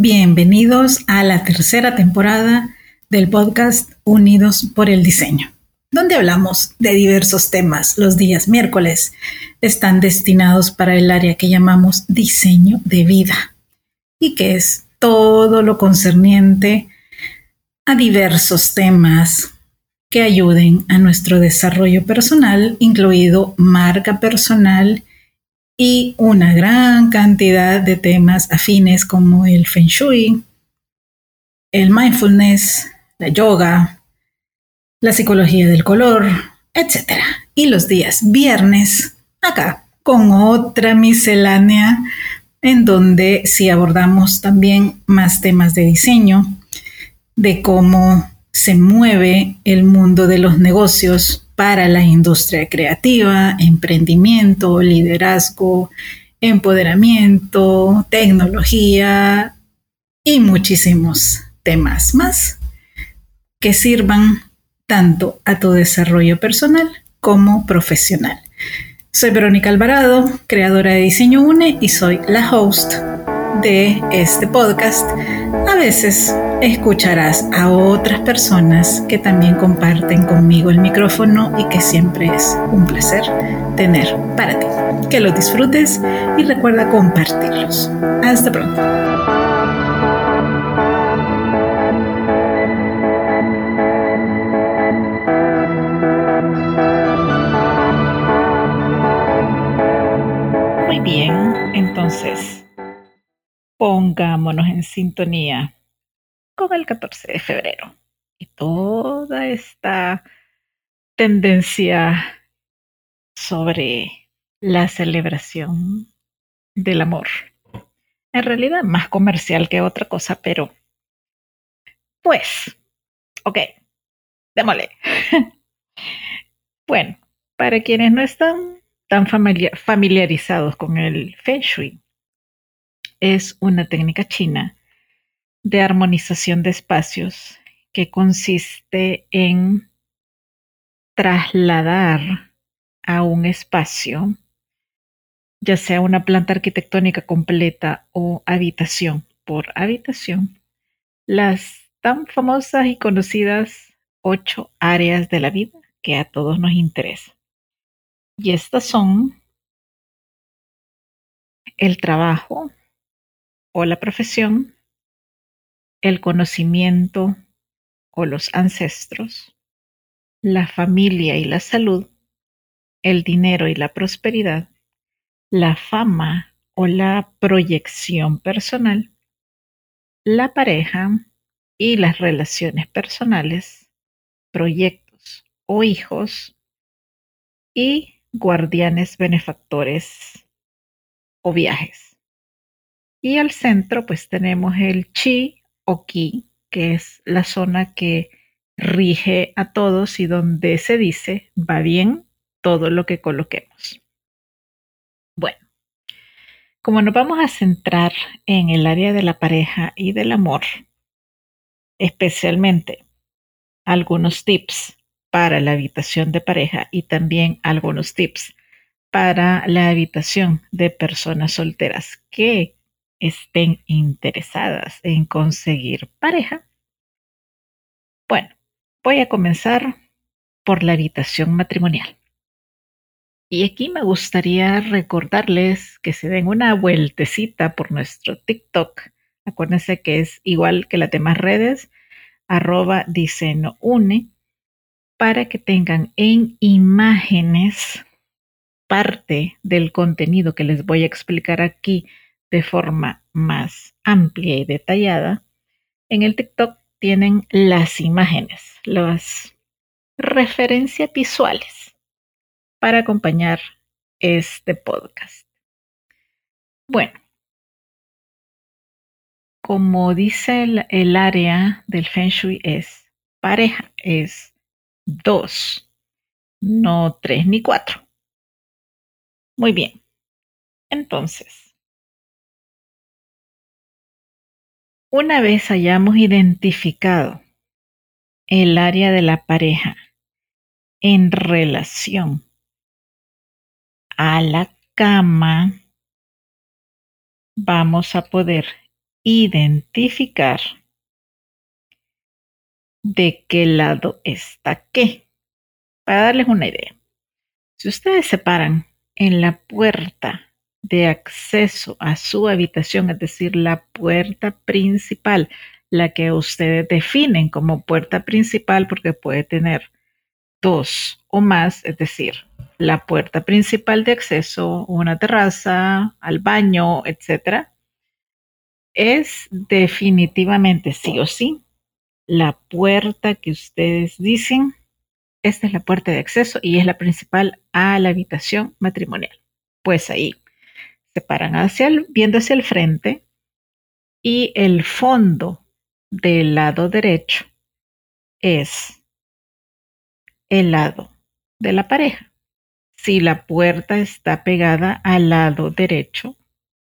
Bienvenidos a la tercera temporada del podcast Unidos por el Diseño, donde hablamos de diversos temas. Los días miércoles están destinados para el área que llamamos diseño de vida y que es todo lo concerniente a diversos temas que ayuden a nuestro desarrollo personal, incluido marca personal y una gran cantidad de temas afines como el feng shui, el mindfulness, la yoga, la psicología del color, etc. Y los días viernes, acá, con otra miscelánea en donde sí abordamos también más temas de diseño, de cómo se mueve el mundo de los negocios para la industria creativa, emprendimiento, liderazgo, empoderamiento, tecnología y muchísimos temas más que sirvan tanto a tu desarrollo personal como profesional. Soy Verónica Alvarado, creadora de Diseño UNE y soy la host de este podcast. A veces escucharás a otras personas que también comparten conmigo el micrófono y que siempre es un placer tener para ti. Que lo disfrutes y recuerda compartirlos. Hasta pronto. Bien, entonces pongámonos en sintonía con el 14 de febrero y toda esta tendencia sobre la celebración del amor. En realidad más comercial que otra cosa, pero pues, ok, démosle. bueno, para quienes no están tan familiarizados con el Feng Shui, es una técnica china de armonización de espacios que consiste en trasladar a un espacio, ya sea una planta arquitectónica completa o habitación por habitación, las tan famosas y conocidas ocho áreas de la vida que a todos nos interesan. Y estas son el trabajo o la profesión, el conocimiento o los ancestros, la familia y la salud, el dinero y la prosperidad, la fama o la proyección personal, la pareja y las relaciones personales, proyectos o hijos, y guardianes benefactores o viajes. Y al centro pues tenemos el chi Oki, que es la zona que rige a todos y donde se dice va bien todo lo que coloquemos. Bueno, como nos vamos a centrar en el área de la pareja y del amor, especialmente algunos tips para la habitación de pareja y también algunos tips para la habitación de personas solteras que estén interesadas en conseguir pareja? Bueno, voy a comenzar por la habitación matrimonial. Y aquí me gustaría recordarles que se den una vueltecita por nuestro TikTok. Acuérdense que es igual que las demás redes, arroba une, para que tengan en imágenes parte del contenido que les voy a explicar aquí de forma más amplia y detallada, en el TikTok tienen las imágenes, las referencias visuales para acompañar este podcast. Bueno, como dice el, área del Feng Shui es pareja, es dos, no tres ni cuatro. Muy bien. Entonces, Una vez hayamos identificado el área de la pareja en relación a la cama, vamos a poder identificar de qué lado está qué. Para darles una idea, si ustedes se paran en la puerta de acceso a su habitación, es decir, la puerta principal, la que ustedes definen como puerta principal porque puede tener dos o más, es decir, la puerta principal de acceso, una terraza, al baño, etc., es definitivamente sí o sí la puerta que ustedes dicen, esta es la puerta de acceso y es la principal a la habitación matrimonial. Pues ahí se paran hacia viendo hacia el frente y el fondo del lado derecho es el lado de la pareja. Si la puerta está pegada al lado derecho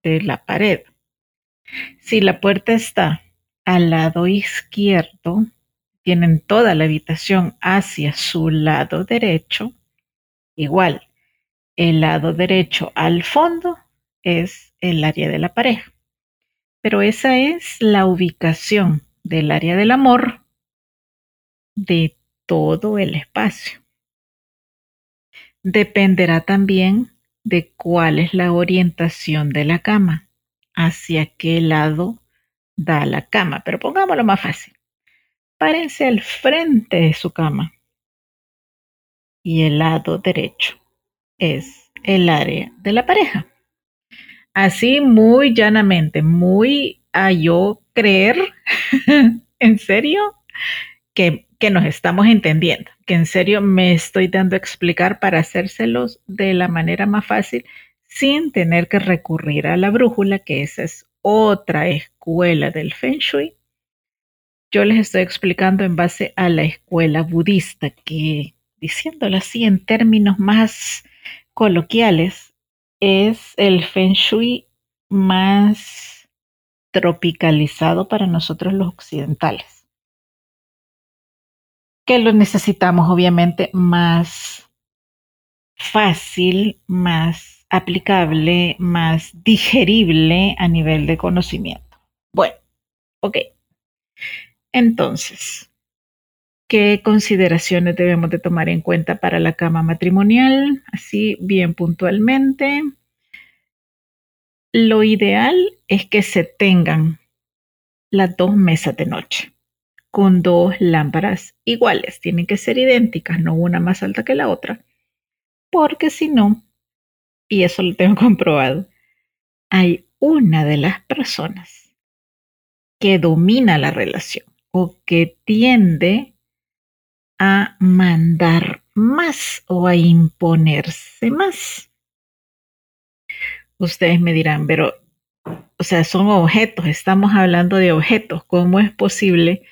de la pared. Si la puerta está al lado izquierdo, tienen toda la habitación hacia su lado derecho, igual, el lado derecho al fondo es el área de la pareja. Pero esa es la ubicación del área del amor de todo el espacio. Dependerá también de cuál es la orientación de la cama, hacia qué lado da la cama. Pero pongámoslo más fácil. Párense al frente de su cama y el lado derecho es el área de la pareja. Así muy llanamente, muy a yo creer, en serio, que, que nos estamos entendiendo, que en serio me estoy dando a explicar para hacérselos de la manera más fácil sin tener que recurrir a la brújula, que esa es otra escuela del Feng Shui. Yo les estoy explicando en base a la escuela budista, que diciéndolo así en términos más coloquiales, es el Feng Shui más tropicalizado para nosotros los occidentales que lo necesitamos obviamente más fácil, más aplicable, más digerible a nivel de conocimiento. Bueno, ok. Entonces, ¿qué consideraciones debemos de tomar en cuenta para la cama matrimonial? Así bien puntualmente. Lo ideal es que se tengan las dos mesas de noche con dos lámparas iguales. Tienen que ser idénticas, no una más alta que la otra. Porque si no, y eso lo tengo comprobado, hay una de las personas que domina la relación o que tiende a mandar más o a imponerse más. Ustedes me dirán, pero, o sea, son objetos, estamos hablando de objetos, ¿cómo es posible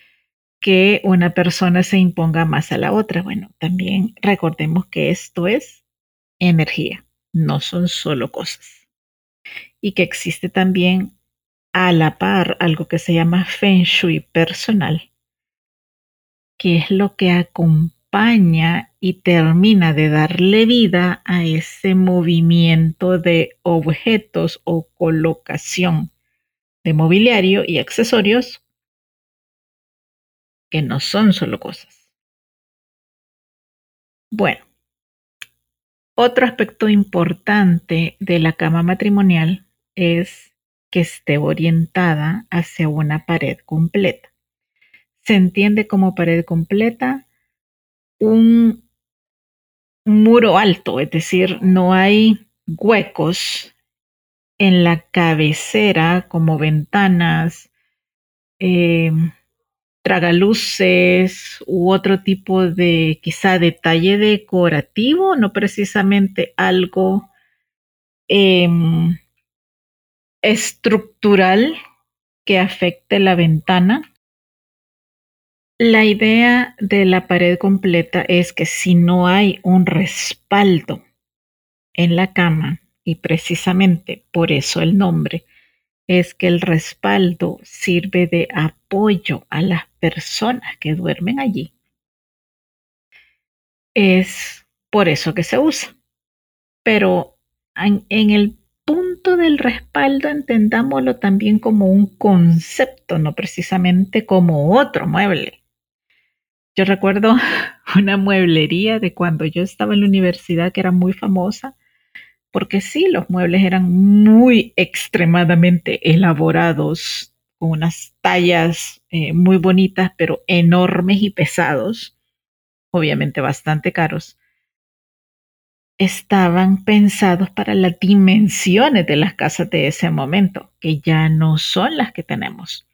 que una persona se imponga más a la otra. Bueno, también recordemos que esto es energía, no son solo cosas. Y que existe también a la par algo que se llama Feng Shui personal, que es lo que acompaña y termina de darle vida a ese movimiento de objetos o colocación de mobiliario y accesorios que no son solo cosas. Bueno, otro aspecto importante de la cama matrimonial es que esté orientada hacia una pared completa. Se entiende como pared completa un muro alto, es decir, no hay huecos en la cabecera como ventanas, eh, tragaluces u otro tipo de quizá detalle decorativo, no precisamente algo em, estructural que afecte la ventana. La idea de la pared completa es que si no hay un respaldo en la cama, y precisamente por eso el nombre, es que el respaldo sirve de apoyo a las personas que duermen allí. Es por eso que se usa. Pero en, el punto del respaldo entendámoslo también como un concepto, no precisamente como otro mueble. Yo recuerdo una mueblería de cuando yo estaba en la universidad que era muy famosa, porque sí, los muebles eran muy extremadamente elaborados, con unas tallas eh, muy bonitas, pero enormes y pesados, obviamente bastante caros estaban pensados para las dimensiones de las casas de ese momento, que ya no son las que tenemos.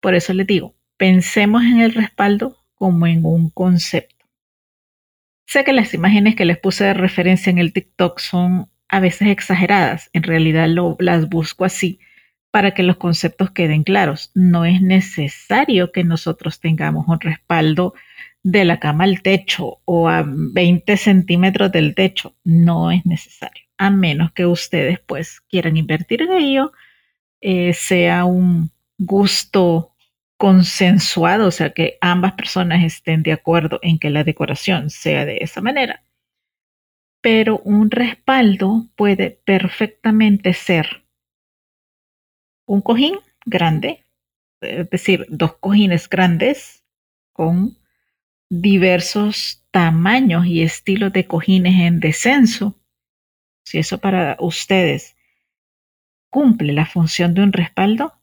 Por eso les digo, pensemos en el respaldo como en un concepto. Sé que las imágenes que les puse de referencia en el TikTok son a veces exageradas, en realidad las busco así para que los conceptos queden claros. No es necesario que nosotros tengamos un respaldo de la cama al techo o a 20 centímetros del techo. No es necesario, a menos que ustedes pues quieran invertir en ello, eh, sea un gusto consensuado, o sea, que ambas personas estén de acuerdo en que la decoración sea de esa manera. Pero un respaldo puede perfectamente ser un cojín grande, es decir, dos cojines grandes con diversos tamaños y estilos de cojines en descenso, si eso para ustedes cumple la función de un respaldo,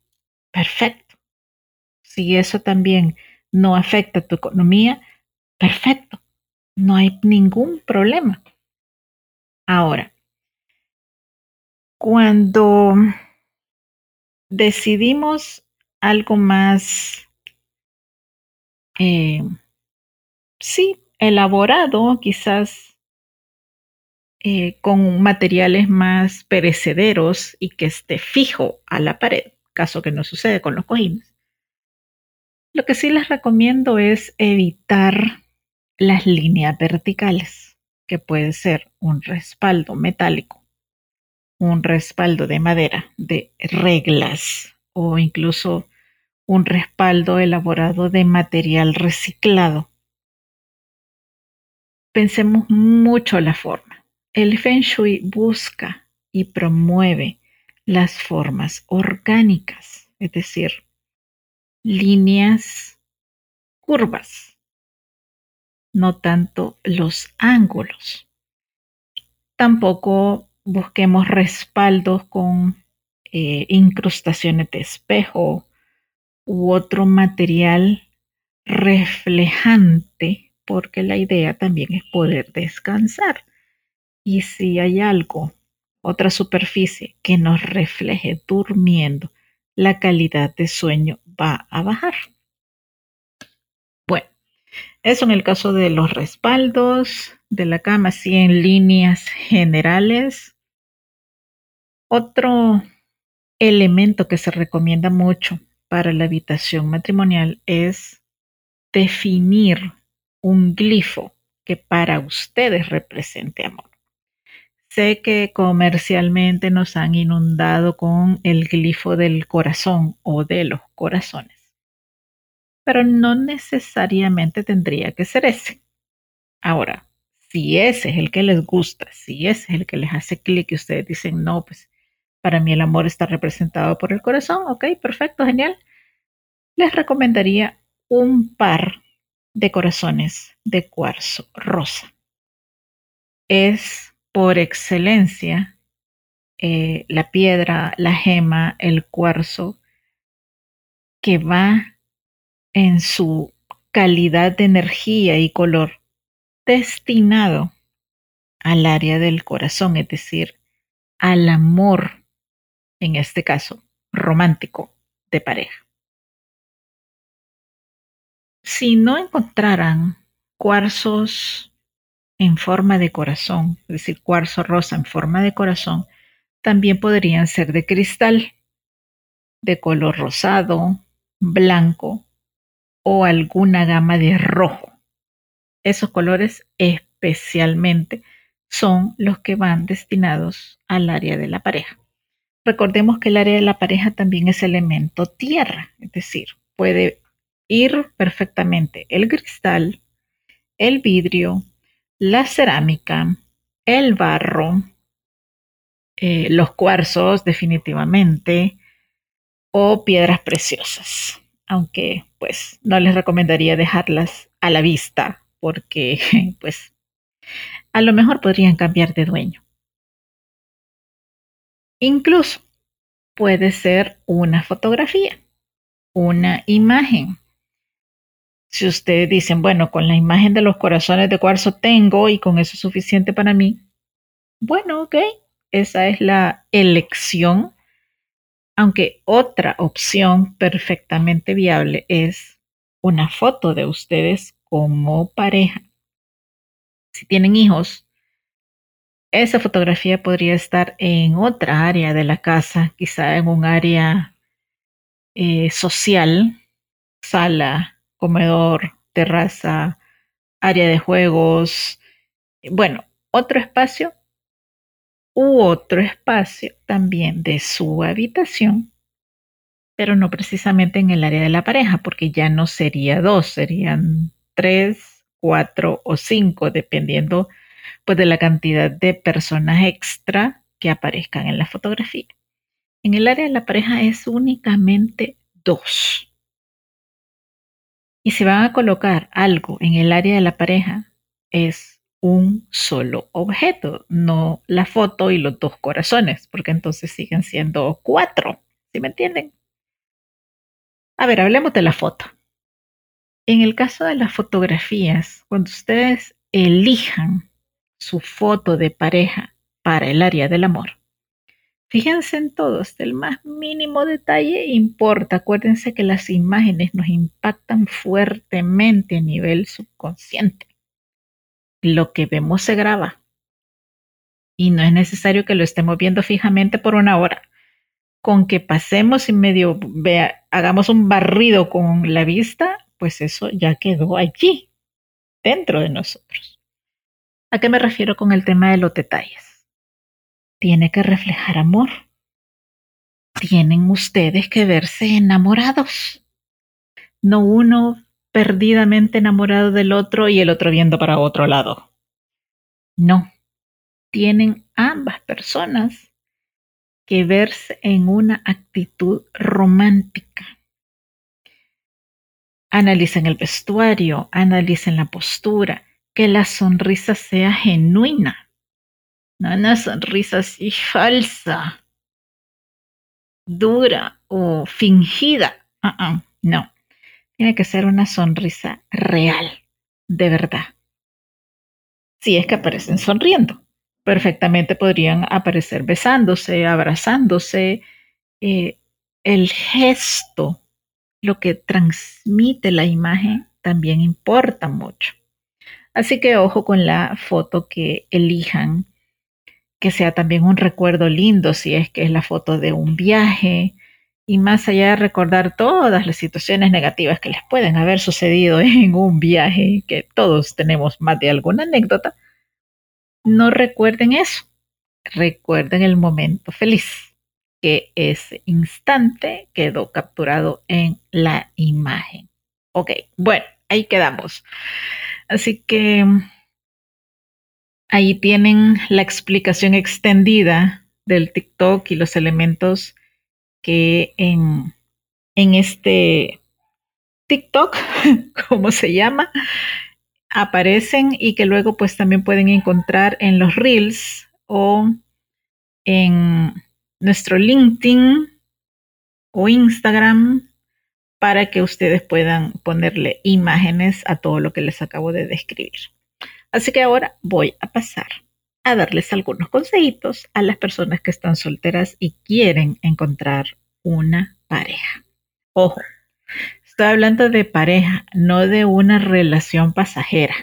perfecto. Si eso también no afecta tu economía, perfecto. No hay ningún problema. Ahora, cuando decidimos algo más eh, sí, elaborado, quizás eh, con materiales más perecederos y que esté fijo a la pared, caso que no sucede con los cojines. Lo que sí les recomiendo es evitar las líneas verticales, que puede ser un respaldo metálico, un respaldo de madera, de reglas o incluso un respaldo elaborado de material reciclado Pensemos mucho la forma. El Feng Shui busca y promueve las formas orgánicas, es decir, líneas curvas, no tanto los ángulos. Tampoco busquemos respaldos con eh, incrustaciones de espejo u otro material reflejante porque la idea también es poder descansar. Y si hay algo, otra superficie que nos refleje durmiendo, la calidad de sueño va a bajar. Bueno, eso en el caso de los respaldos de la cama, sí en líneas generales. Otro elemento que se recomienda mucho para la habitación matrimonial es definir un glifo que para ustedes represente amor. Sé que comercialmente nos han inundado con el glifo del corazón o de los corazones, pero no necesariamente tendría que ser ese. Ahora, si ese es el que les gusta, si ese es el que les hace clic y ustedes dicen, no, pues para mí el amor está representado por el corazón, ok, perfecto, genial, les recomendaría un par de corazones de cuarzo rosa. Es por excelencia eh, la piedra, la gema, el cuarzo que va en su calidad de energía y color destinado al área del corazón, es decir, al amor, en este caso, romántico de pareja. Si no encontraran cuarzos en forma de corazón, es decir, cuarzo rosa en forma de corazón, también podrían ser de cristal, de color rosado, blanco o alguna gama de rojo. Esos colores especialmente son los que van destinados al área de la pareja. Recordemos que el área de la pareja también es elemento tierra, es decir, puede ir perfectamente el cristal, el vidrio, la cerámica, el barro, eh, los cuarzos definitivamente o piedras preciosas, aunque pues no les recomendaría dejarlas a la vista porque pues a lo mejor podrían cambiar de dueño. Incluso puede ser una fotografía, una imagen. Si ustedes dicen, bueno, con la imagen de los corazones de cuarzo tengo y con eso es suficiente para mí, bueno, ok, esa es la elección. Aunque otra opción perfectamente viable es una foto de ustedes como pareja. Si tienen hijos, esa fotografía podría estar en otra área de la casa, quizá en un área eh, social, sala, comedor, terraza, área de juegos, bueno, otro espacio u otro espacio también de su habitación, pero no precisamente en el área de la pareja, porque ya no sería dos, serían tres, cuatro o cinco, dependiendo pues de la cantidad de personas extra que aparezcan en la fotografía. En el área de la pareja es únicamente dos. Y si van a colocar algo en el área de la pareja, es un solo objeto, no la foto y los dos corazones, porque entonces siguen siendo cuatro. ¿Sí me entienden? A ver, hablemos de la foto. En el caso de las fotografías, cuando ustedes elijan su foto de pareja para el área del amor, fíjense en todo, hasta el más mínimo detalle importa. Acuérdense que las imágenes nos impactan fuertemente a nivel subconsciente. Lo que vemos se graba y no es necesario que lo estemos viendo fijamente por una hora. Con que pasemos y medio vea, hagamos un barrido con la vista, pues eso ya quedó allí, dentro de nosotros. ¿A qué me refiero con el tema de los detalles? Tiene que reflejar amor. Tienen ustedes que verse enamorados. No uno perdidamente enamorado del otro y el otro viendo para otro lado. No. Tienen ambas personas que verse en una actitud romántica Analicen el vestuario, analicen la postura, que la sonrisa sea genuina, una sonrisa así falsa, dura o fingida. Uh-uh, no, tiene que ser una sonrisa real, de verdad. Si es que aparecen sonriendo, perfectamente podrían aparecer besándose, abrazándose. Eh, el gesto lo que transmite la imagen también importa mucho. Así que ojo con la foto que elijan, que sea también un recuerdo lindo si es que es la foto de un viaje y más allá de recordar todas las situaciones negativas que les pueden haber sucedido en un viaje, que todos tenemos más de alguna anécdota, no recuerden eso, recuerden el momento feliz que ese instante quedó capturado en la imagen. Ok, bueno, ahí quedamos. Así que ahí tienen la explicación extendida del TikTok y los elementos que en, en este TikTok, como se llama, aparecen y que luego pues también pueden encontrar en los reels o en nuestro LinkedIn o Instagram para que ustedes puedan ponerle imágenes a todo lo que les acabo de describir. Así que ahora voy a pasar a darles algunos consejitos a las personas que están solteras y quieren encontrar una pareja. Ojo, estoy hablando de pareja, no de una relación pasajera.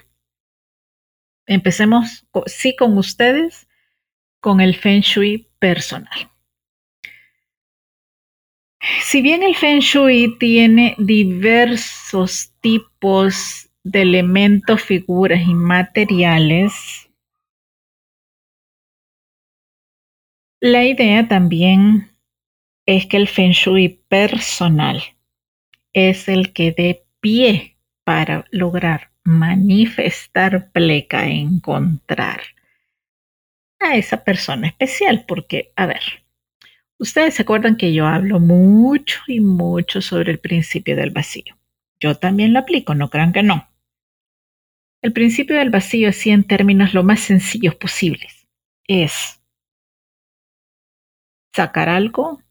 Empecemos, sí, con ustedes, con el Feng Shui personal. Si bien el Feng Shui tiene diversos tipos de elementos, figuras y materiales, la idea también es que el Feng Shui personal es el que dé pie para lograr manifestar pleca, encontrar a esa persona especial, porque, a ver, ustedes se acuerdan que yo hablo mucho y mucho sobre el principio del vacío. Yo también lo aplico, no crean que no. El principio del vacío, así en términos lo más sencillos posibles, es sacar algo,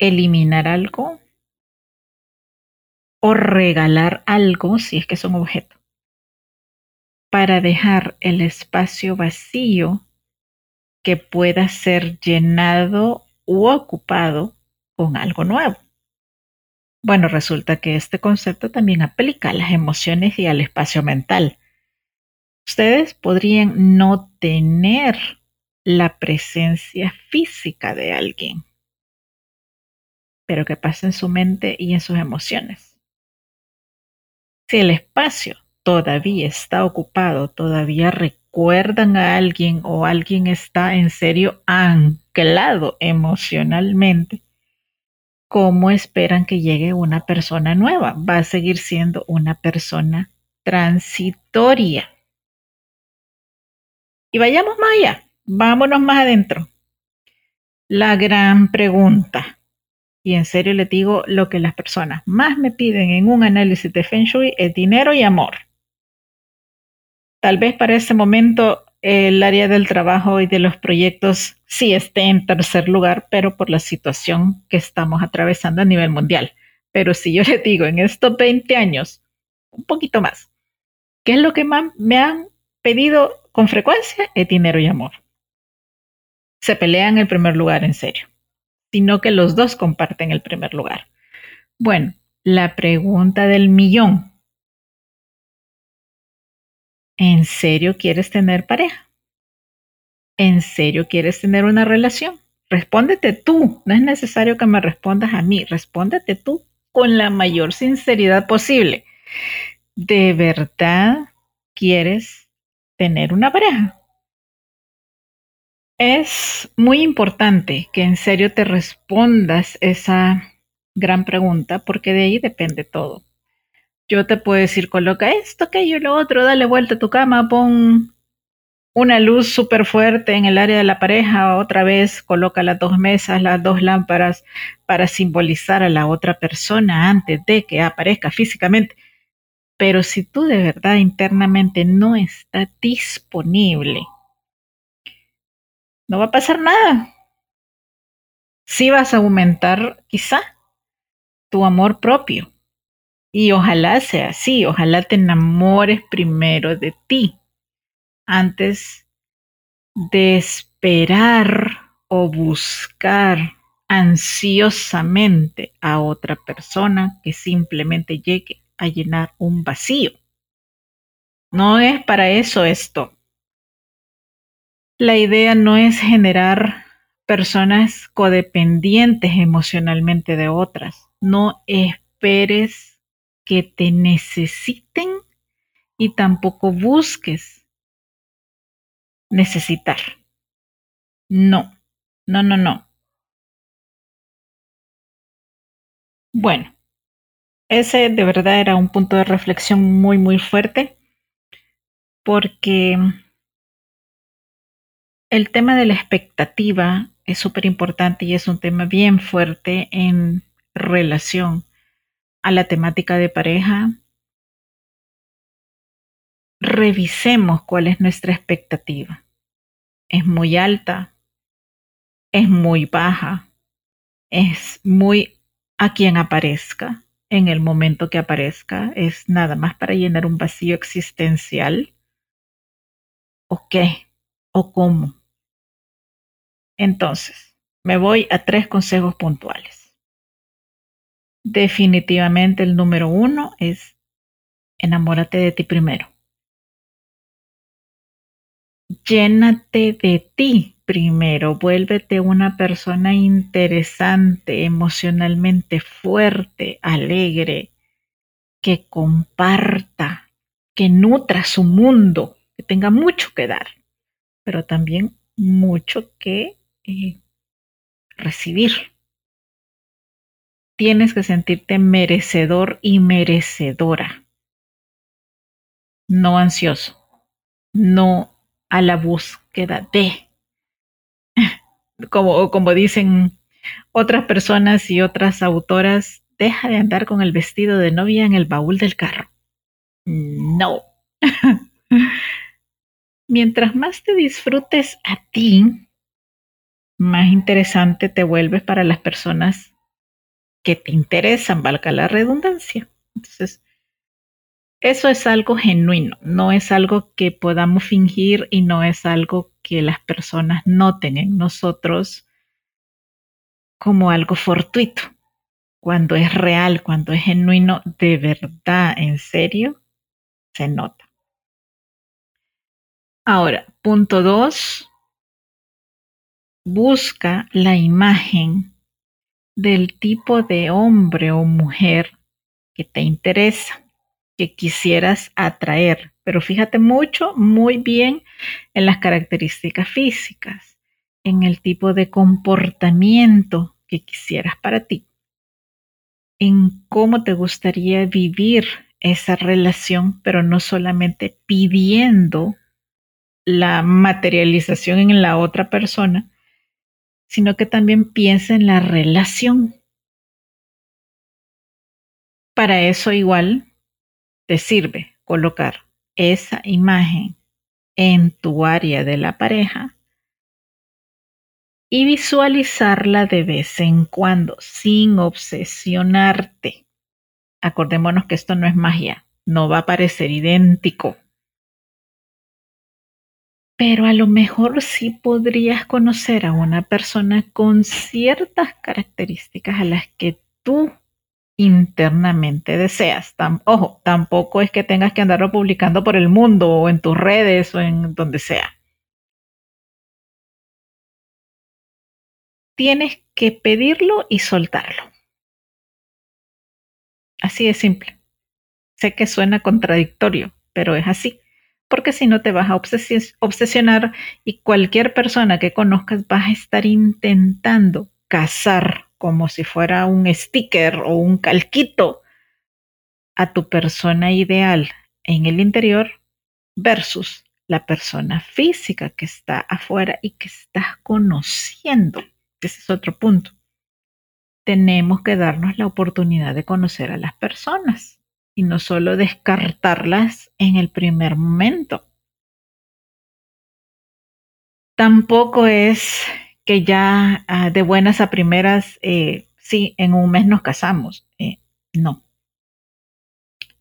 eliminar algo o regalar algo, si es que son objetos, para dejar el espacio vacío que pueda ser llenado u ocupado con algo nuevo. Bueno, resulta que este concepto también aplica a las emociones y al espacio mental. Ustedes podrían no tener la presencia física de alguien, pero que pasa en su mente y en sus emociones. Si el espacio todavía está ocupado, todavía recuerdan a alguien o alguien está en serio anclado emocionalmente, ¿cómo esperan que llegue una persona nueva? Va a seguir siendo una persona transitoria. Y vayamos más allá, vámonos más adentro. La gran pregunta, y en serio les digo lo que las personas más me piden en un análisis de Feng Shui es dinero y amor. Tal vez para ese momento el área del trabajo y de los proyectos sí esté en tercer lugar, pero por la situación que estamos atravesando a nivel mundial. Pero si yo les digo en estos 20 años, un poquito más, ¿qué es lo que me han pedido con frecuencia? Es dinero y amor. Se pelean el primer lugar en serio, sino que los dos comparten el primer lugar. Bueno, la pregunta del millón ¿En serio quieres tener pareja? ¿En serio quieres tener una relación? Respóndete tú. No es necesario que me respondas a mí. Respóndete tú con la mayor sinceridad posible. ¿De verdad quieres tener una pareja? Es muy importante que en serio te respondas esa gran pregunta porque de ahí depende todo. Yo te puedo decir, coloca esto, aquello, lo otro, dale vuelta a tu cama, pon una luz súper fuerte en el área de la pareja, otra vez coloca las dos mesas, las dos lámparas para simbolizar a la otra persona antes de que aparezca físicamente. Pero si tú de verdad internamente no está disponible, no va a pasar nada. Sí vas a aumentar quizá tu amor propio, y ojalá sea así, ojalá te enamores primero de ti antes de esperar o buscar ansiosamente a otra persona que simplemente llegue a llenar un vacío. No es para eso esto. La idea no es generar personas codependientes emocionalmente de otras. No esperes que te necesiten y tampoco busques necesitar. No, no, no, no. Bueno, ese de verdad era un punto de reflexión muy, muy fuerte porque el tema de la expectativa es súper importante y es un tema bien fuerte en relación a la temática de pareja, revisemos cuál es nuestra expectativa. ¿Es muy alta? ¿Es muy baja? ¿Es muy a quien aparezca? En el momento que aparezca, ¿es nada más para llenar un vacío existencial? ¿O qué? ¿O cómo? Entonces, me voy a tres consejos puntuales. Definitivamente el número uno es enamórate de ti primero. Llénate de ti primero, vuélvete una persona interesante, emocionalmente fuerte, alegre, que comparta, que nutra su mundo, que tenga mucho que dar, pero también mucho que eh, recibir tienes que sentirte merecedor y merecedora. No ansioso, no a la búsqueda de, como, como dicen otras personas y otras autoras, deja de andar con el vestido de novia en el baúl del carro. No. Mientras más te disfrutes a ti, más interesante te vuelves para las personas que te interesan, valga la redundancia. Entonces, eso es algo genuino, no es algo que podamos fingir y no es algo que las personas noten en nosotros como algo fortuito. Cuando es real, cuando es genuino, de verdad, en serio, se nota. Ahora, punto dos, busca la imagen del tipo de hombre o mujer que te interesa que quisieras atraer. Pero fíjate mucho, muy bien en las características físicas, en el tipo de comportamiento que quisieras para ti, en cómo te gustaría vivir esa relación, pero no solamente pidiendo la materialización en la otra persona, sino que también piensa en la relación. Para eso igual te sirve colocar esa imagen en tu área de la pareja y visualizarla de vez en cuando sin obsesionarte. Acordémonos que esto no es magia, no va a parecer idéntico. Pero a lo mejor sí podrías conocer a una persona con ciertas características a las que tú internamente deseas. ojo, tampoco es que tengas que andarlo publicando por el mundo o en tus redes o en donde sea. Tienes que pedirlo y soltarlo. Así de simple. Sé que suena contradictorio, pero es así. Porque si no te vas a obsesionar y cualquier persona que conozcas vas a estar intentando cazar como si fuera un sticker o un calquito a tu persona ideal en el interior versus la persona física que está afuera y que estás conociendo. Ese es otro punto. Tenemos que darnos la oportunidad de conocer a las personas y no solo descartarlas en el primer momento. Tampoco es que ya ah, de buenas a primeras, eh, sí, en un mes nos casamos. Eh, no.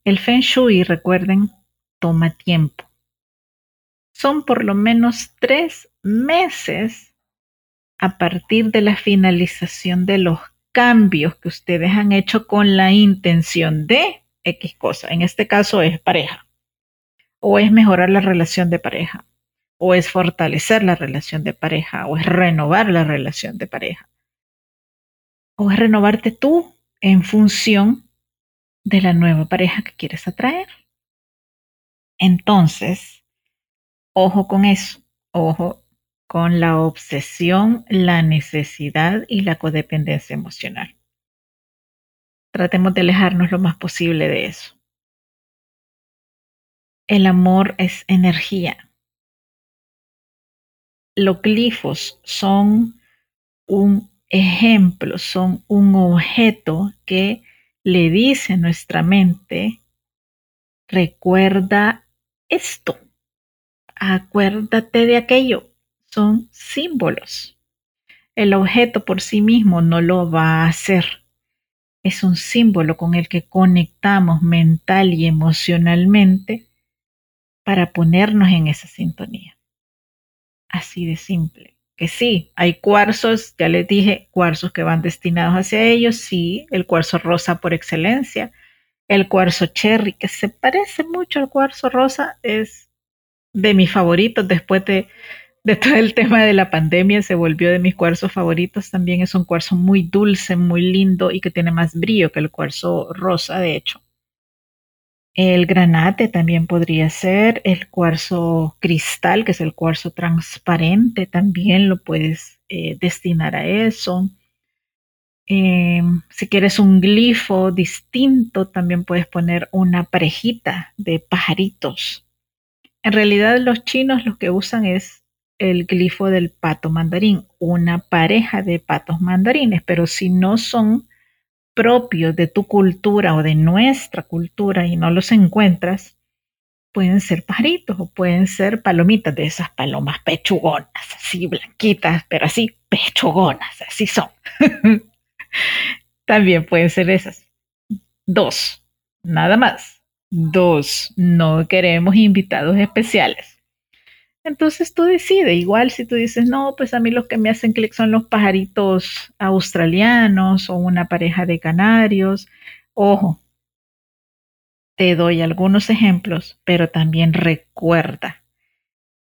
El Feng Shui, recuerden, toma tiempo. Son por lo menos tres meses a partir de la finalización de los cambios que ustedes han hecho con la intención de X cosa. En este caso es pareja. O es mejorar la relación de pareja o es fortalecer la relación de pareja, o es renovar la relación de pareja, o es renovarte tú en función de la nueva pareja que quieres atraer. Entonces, ojo con eso, ojo con la obsesión, la necesidad y la codependencia emocional. Tratemos de alejarnos lo más posible de eso. El amor es energía los glifos son un ejemplo, son un objeto que le dice a nuestra mente, recuerda esto, acuérdate de aquello, son símbolos. El objeto por sí mismo no lo va a hacer. Es un símbolo con el que conectamos mental y emocionalmente para ponernos en esa sintonía. Así de simple. Que sí, hay cuarzos, ya les dije, cuarzos que van destinados hacia ellos, sí, el cuarzo rosa por excelencia, el cuarzo cherry, que se parece mucho al cuarzo rosa, es de mis favoritos después de, de todo el tema de la pandemia, se volvió de mis cuarzos favoritos. También es un cuarzo muy dulce, muy lindo y que tiene más brillo que el cuarzo rosa, de hecho. El granate también podría ser, el cuarzo cristal, que es el cuarzo transparente, también lo puedes eh, destinar a eso. Eh, si quieres un glifo distinto, también puedes poner una parejita de pajaritos. En realidad los chinos lo que usan es el glifo del pato mandarín, una pareja de patos mandarines, pero si no son propios de tu cultura o de nuestra cultura y no los encuentras, pueden ser pajaritos o pueden ser palomitas de esas palomas pechugonas, así blanquitas, pero así pechugonas, así son. También pueden ser esas. Dos, nada más. Dos, no queremos invitados especiales. Entonces tú decides, igual si tú dices, no, pues a mí los que me hacen clic son los pajaritos australianos o una pareja de canarios. Ojo, te doy algunos ejemplos, pero también recuerda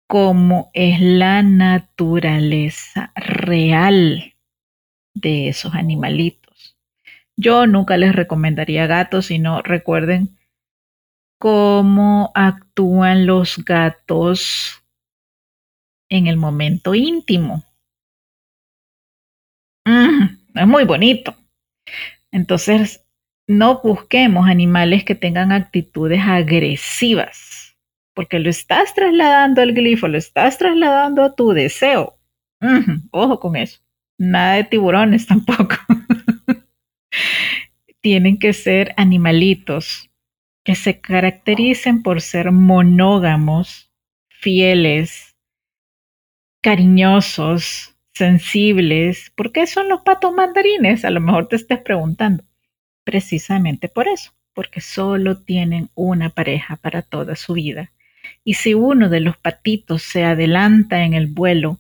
cómo es la naturaleza real de esos animalitos. Yo nunca les recomendaría gatos, sino recuerden cómo actúan los gatos en el momento íntimo. Mm, es muy bonito. Entonces, no busquemos animales que tengan actitudes agresivas, porque lo estás trasladando al glifo, lo estás trasladando a tu deseo. ojo con eso. Nada de tiburones tampoco. Tienen que ser animalitos que se caractericen por ser monógamos, fieles, cariñosos, sensibles. ¿Por qué son los patos mandarines? A lo mejor te estés preguntando. Precisamente por eso, porque solo tienen una pareja para toda su vida. Y si uno de los patitos se adelanta en el vuelo,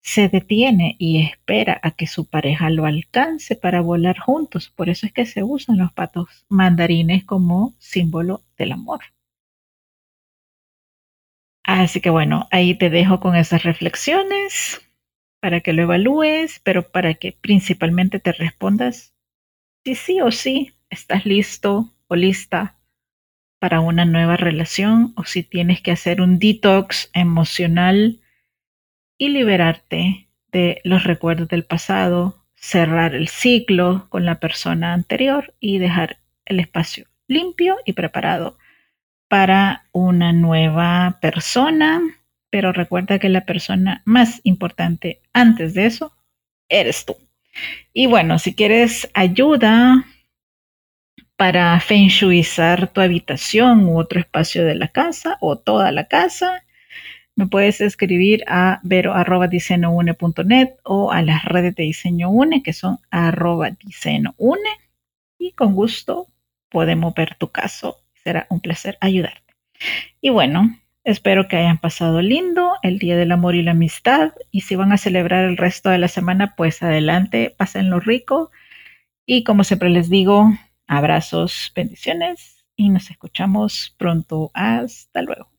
se detiene y espera a que su pareja lo alcance para volar juntos. Por eso es que se usan los patos mandarines como símbolo del amor. Así que bueno, ahí te dejo con esas reflexiones para que lo evalúes, pero para que principalmente te respondas si sí o sí estás listo o lista para una nueva relación o si tienes que hacer un detox emocional y liberarte de los recuerdos del pasado, cerrar el ciclo con la persona anterior y dejar el espacio limpio y preparado para una nueva persona, pero recuerda que la persona más importante antes de eso eres tú. Y bueno, si quieres ayuda para feng shuizar tu habitación u otro espacio de la casa o toda la casa, me puedes escribir a vero.diseñoune.net o a las redes de diseño une que son arroba diseño y con gusto podemos ver tu caso será un placer ayudarte. Y bueno, espero que hayan pasado lindo el Día del Amor y la Amistad. Y si van a celebrar el resto de la semana, pues adelante, pásenlo rico. Y como siempre les digo, abrazos, bendiciones y nos escuchamos pronto. Hasta luego.